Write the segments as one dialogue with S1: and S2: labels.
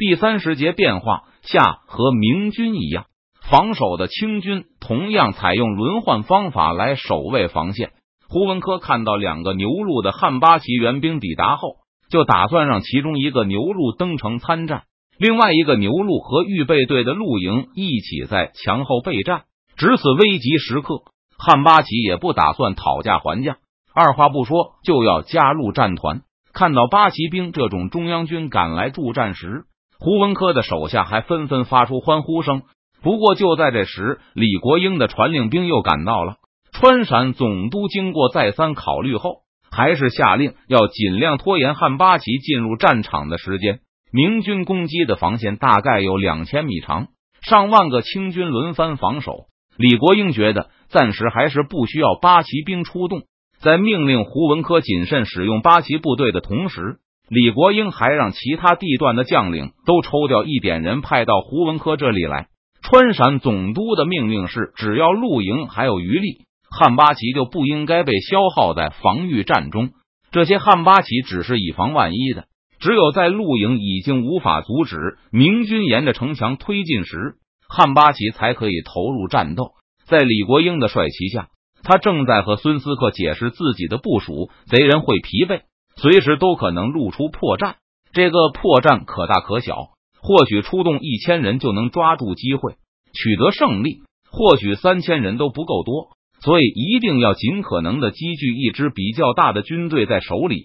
S1: 第三十节变化下和明军一样，防守的清军同样采用轮换方法来守卫防线。胡文科看到两个牛录的汉八旗援兵抵达后，就打算让其中一个牛录登城参战，另外一个牛录和预备队的露营一起在墙后备战。值此危急时刻，汉八旗也不打算讨价还价，二话不说就要加入战团。看到八旗兵这种中央军赶来助战时，胡文科的手下还纷纷发出欢呼声。不过就在这时，李国英的传令兵又赶到了。川陕总督经过再三考虑后，还是下令要尽量拖延汉八旗进入战场的时间。明军攻击的防线大概有两千米长，上万个清军轮番防守。李国英觉得暂时还是不需要八旗兵出动。在命令胡文科谨慎使用八旗部队的同时，李国英还让其他地段的将领都抽调一点人派到胡文科这里来。川陕总督的命令是：只要露营还有余力，汉八旗就不应该被消耗在防御战中。这些汉八旗只是以防万一的，只有在露营已经无法阻止明军沿着城墙推进时，汉八旗才可以投入战斗。在李国英的帅旗下。他正在和孙思克解释自己的部署：贼人会疲惫，随时都可能露出破绽。这个破绽可大可小，或许出动一千人就能抓住机会取得胜利，或许三千人都不够多，所以一定要尽可能的积聚一支比较大的军队在手里，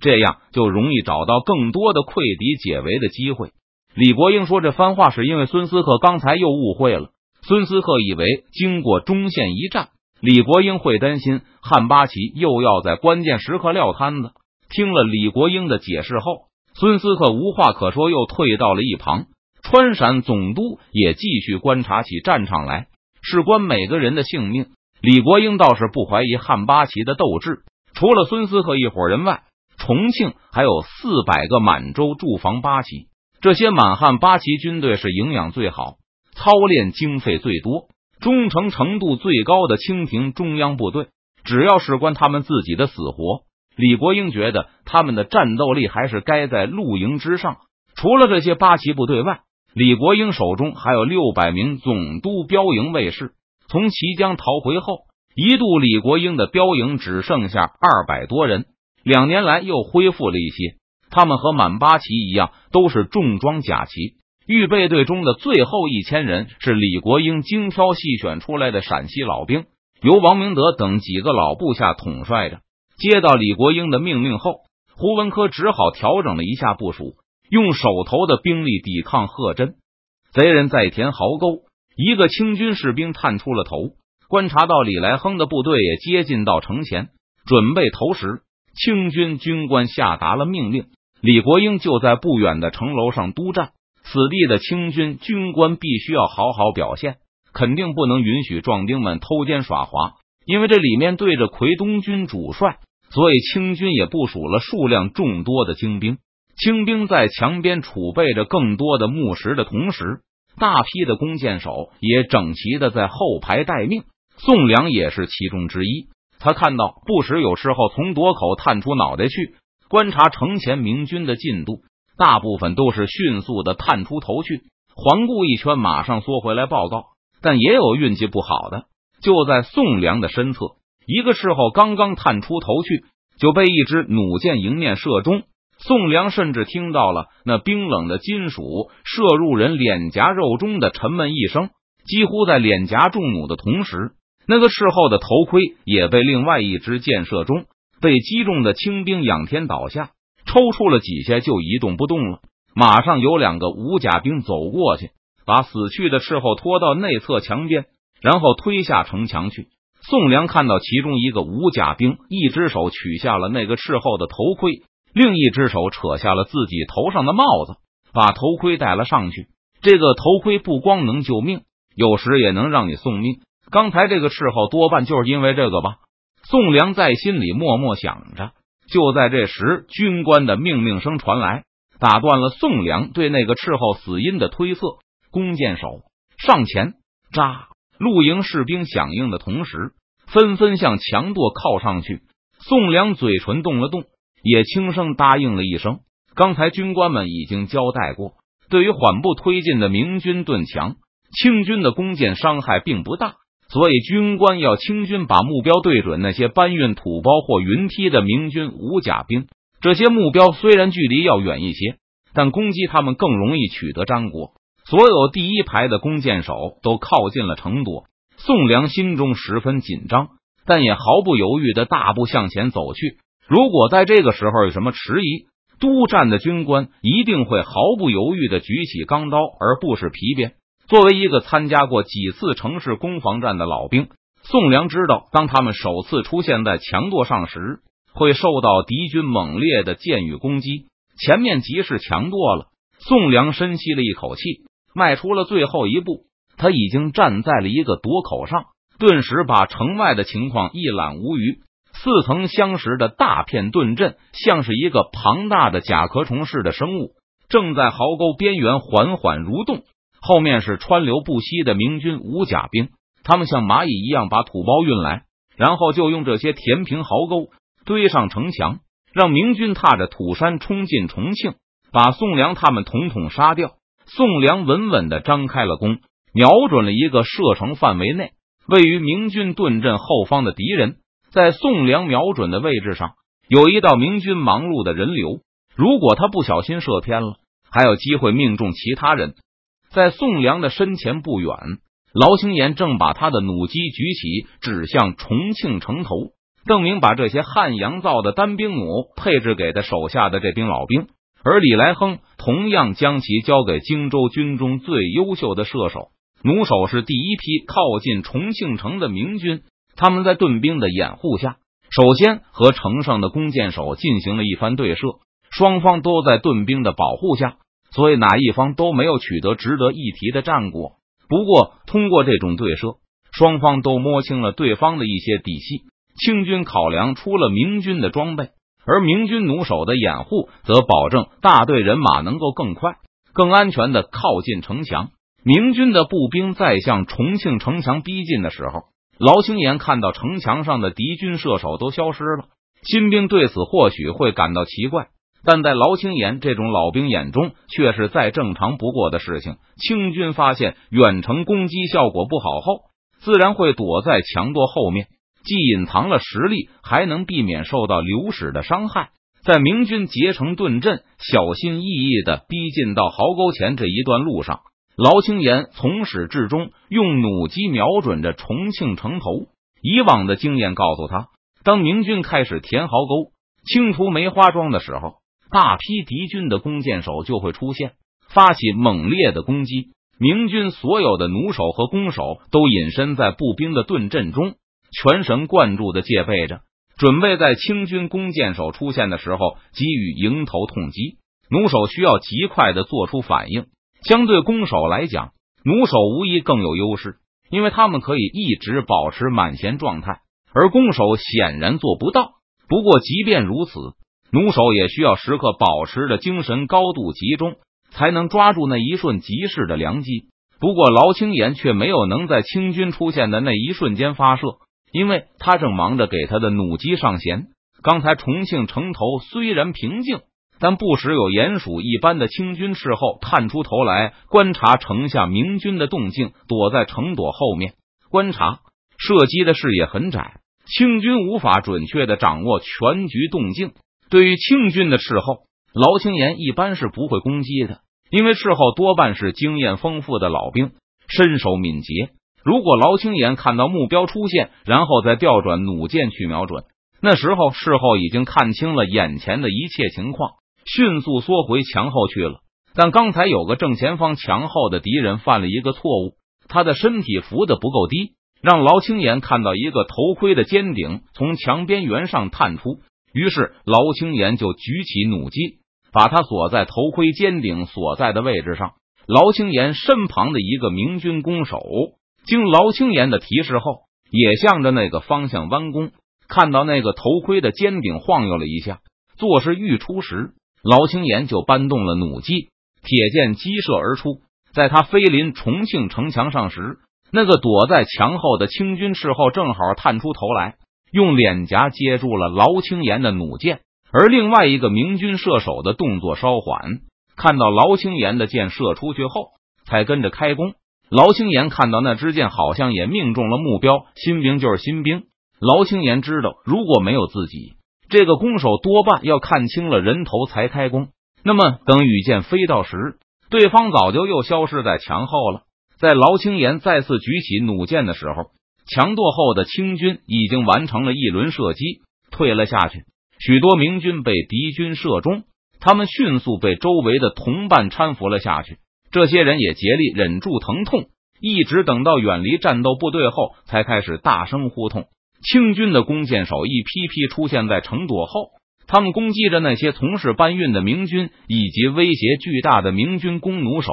S1: 这样就容易找到更多的溃敌解围的机会。李国英说这番话是因为孙思克刚才又误会了，孙思克以为经过中线一战。李国英会担心汉八旗又要在关键时刻撂摊子。听了李国英的解释后，孙思克无话可说，又退到了一旁。川陕总督也继续观察起战场来，事关每个人的性命。李国英倒是不怀疑汉八旗的斗志。除了孙思克一伙人外，重庆还有四百个满洲驻防八旗。这些满汉八旗军队是营养最好、操练经费最多。忠诚程度最高的清廷中央部队，只要事关他们自己的死活，李国英觉得他们的战斗力还是该在露营之上。除了这些八旗部队外，李国英手中还有六百名总督标营卫士。从綦江逃回后，一度李国英的标营只剩下二百多人，两年来又恢复了一些。他们和满八旗一样，都是重装甲旗。预备队中的最后一千人是李国英精挑细选出来的陕西老兵，由王明德等几个老部下统帅着。接到李国英的命令后，胡文科只好调整了一下部署，用手头的兵力抵抗贺真。贼人在填壕沟，一个清军士兵探出了头，观察到李来亨的部队也接近到城前，准备投石。清军军官下达了命令，李国英就在不远的城楼上督战。此地的清军军官必须要好好表现，肯定不能允许壮丁们偷奸耍滑。因为这里面对着奎东军主帅，所以清军也部署了数量众多的精兵。清兵在墙边储备着更多的木石的同时，大批的弓箭手也整齐的在后排待命。宋良也是其中之一。他看到不时有时候从垛口探出脑袋去观察城前明军的进度。大部分都是迅速的探出头去，环顾一圈，马上缩回来报告。但也有运气不好的，就在宋良的身侧，一个斥候刚刚探出头去，就被一支弩箭迎面射中。宋良甚至听到了那冰冷的金属射入人脸颊肉中的沉闷一声。几乎在脸颊中弩的同时，那个斥候的头盔也被另外一支箭射中，被击中的清兵仰天倒下。抽搐了几下就一动不动了。马上有两个武甲兵走过去，把死去的斥候拖到内侧墙边，然后推下城墙去。宋良看到其中一个武甲兵，一只手取下了那个斥候的头盔，另一只手扯下了自己头上的帽子，把头盔戴了上去。这个头盔不光能救命，有时也能让你送命。刚才这个斥候多半就是因为这个吧？宋良在心里默默想着。就在这时，军官的命令声传来，打断了宋良对那个斥候死因的推测。弓箭手上前扎，露营士兵响应的同时，纷纷向墙垛靠上去。宋良嘴唇动了动，也轻声答应了一声。刚才军官们已经交代过，对于缓步推进的明军盾墙，清军的弓箭伤害并不大。所以军官要清军把目标对准那些搬运土包或云梯的明军无甲兵。这些目标虽然距离要远一些，但攻击他们更容易取得战果。所有第一排的弓箭手都靠近了城垛。宋良心中十分紧张，但也毫不犹豫的大步向前走去。如果在这个时候有什么迟疑，督战的军官一定会毫不犹豫的举起钢刀，而不是皮鞭。作为一个参加过几次城市攻防战的老兵，宋良知道，当他们首次出现在墙垛上时，会受到敌军猛烈的箭雨攻击。前面即是墙垛了。宋良深吸了一口气，迈出了最后一步。他已经站在了一个垛口上，顿时把城外的情况一览无余。似曾相识的大片盾阵，像是一个庞大的甲壳虫似的生物，正在壕沟边缘缓缓蠕动。后面是川流不息的明军五甲兵，他们像蚂蚁一样把土包运来，然后就用这些填平壕沟，堆上城墙，让明军踏着土山冲进重庆，把宋良他们统统杀掉。宋良稳稳的张开了弓，瞄准了一个射程范围内位于明军盾阵后方的敌人。在宋良瞄准的位置上，有一道明军忙碌的人流。如果他不小心射偏了，还有机会命中其他人。在宋良的身前不远，劳青岩正把他的弩机举起，指向重庆城头。邓明把这些汉阳造的单兵弩配置给他手下的这兵老兵，而李来亨同样将其交给荆州军中最优秀的射手。弩手是第一批靠近重庆城的明军，他们在盾兵的掩护下，首先和城上的弓箭手进行了一番对射，双方都在盾兵的保护下。所以哪一方都没有取得值得一提的战果。不过，通过这种对射，双方都摸清了对方的一些底细。清军考量出了明军的装备，而明军弩手的掩护则保证大队人马能够更快、更安全的靠近城墙。明军的步兵在向重庆城墙逼近的时候，劳青岩看到城墙上的敌军射手都消失了。新兵对此或许会感到奇怪。但在劳青岩这种老兵眼中，却是再正常不过的事情。清军发现远程攻击效果不好后，自然会躲在墙垛后面，既隐藏了实力，还能避免受到流矢的伤害。在明军结成盾阵，小心翼翼的逼近到壕沟前这一段路上，劳青岩从始至终用弩机瞄准着重庆城头。以往的经验告诉他，当明军开始填壕沟、清除梅花桩的时候。大批敌军的弓箭手就会出现，发起猛烈的攻击。明军所有的弩手和弓手都隐身在步兵的盾阵中，全神贯注的戒备着，准备在清军弓箭手出现的时候给予迎头痛击。弩手需要极快的做出反应，相对弓手来讲，弩手无疑更有优势，因为他们可以一直保持满弦状态，而弓手显然做不到。不过，即便如此。弩手也需要时刻保持着精神高度集中，才能抓住那一瞬即逝的良机。不过，劳青岩却没有能在清军出现的那一瞬间发射，因为他正忙着给他的弩机上弦。刚才重庆城头虽然平静，但不时有鼹鼠一般的清军斥候探出头来观察城下明军的动静，躲在城垛后面观察。射击的视野很窄，清军无法准确的掌握全局动静。对于清军的斥候，劳青岩一般是不会攻击的，因为斥候多半是经验丰富的老兵，身手敏捷。如果劳青岩看到目标出现，然后再调转弩箭去瞄准，那时候事后已经看清了眼前的一切情况，迅速缩回墙后去了。但刚才有个正前方墙后的敌人犯了一个错误，他的身体浮得不够低，让劳青岩看到一个头盔的尖顶从墙边缘上探出。于是，劳青岩就举起弩机，把他锁在头盔尖顶所在的位置上。劳青岩身旁的一个明军弓手，经劳青岩的提示后，也向着那个方向弯弓。看到那个头盔的尖顶晃悠了一下，作势欲出时，劳青岩就搬动了弩机，铁箭击射而出。在他飞临重庆城墙上时，那个躲在墙后的清军斥候正好探出头来。用脸颊接住了劳青岩的弩箭，而另外一个明军射手的动作稍缓，看到劳青岩的箭射出去后，才跟着开弓。劳青岩看到那支箭好像也命中了目标，新兵就是新兵。劳青岩知道，如果没有自己，这个弓手多半要看清了人头才开弓。那么，等羽箭飞到时，对方早就又消失在墙后了。在劳青岩再次举起弩箭的时候，强垛后的清军已经完成了一轮射击，退了下去。许多明军被敌军射中，他们迅速被周围的同伴搀扶了下去。这些人也竭力忍住疼痛，一直等到远离战斗部队后，才开始大声呼痛。清军的弓箭手一批批出现在城垛后，他们攻击着那些从事搬运的明军以及威胁巨大的明军弓弩手，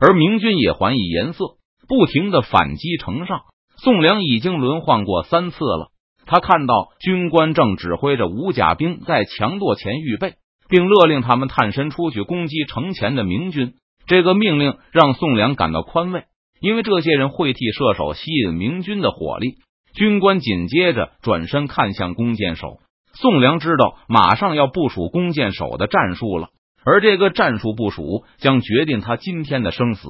S1: 而明军也还以颜色，不停的反击城上。宋良已经轮换过三次了，他看到军官正指挥着五甲兵在墙垛前预备，并勒令他们探身出去攻击城前的明军。这个命令让宋良感到宽慰，因为这些人会替射手吸引明军的火力。军官紧接着转身看向弓箭手，宋良知道马上要部署弓箭手的战术了，而这个战术部署将决定他今天的生死。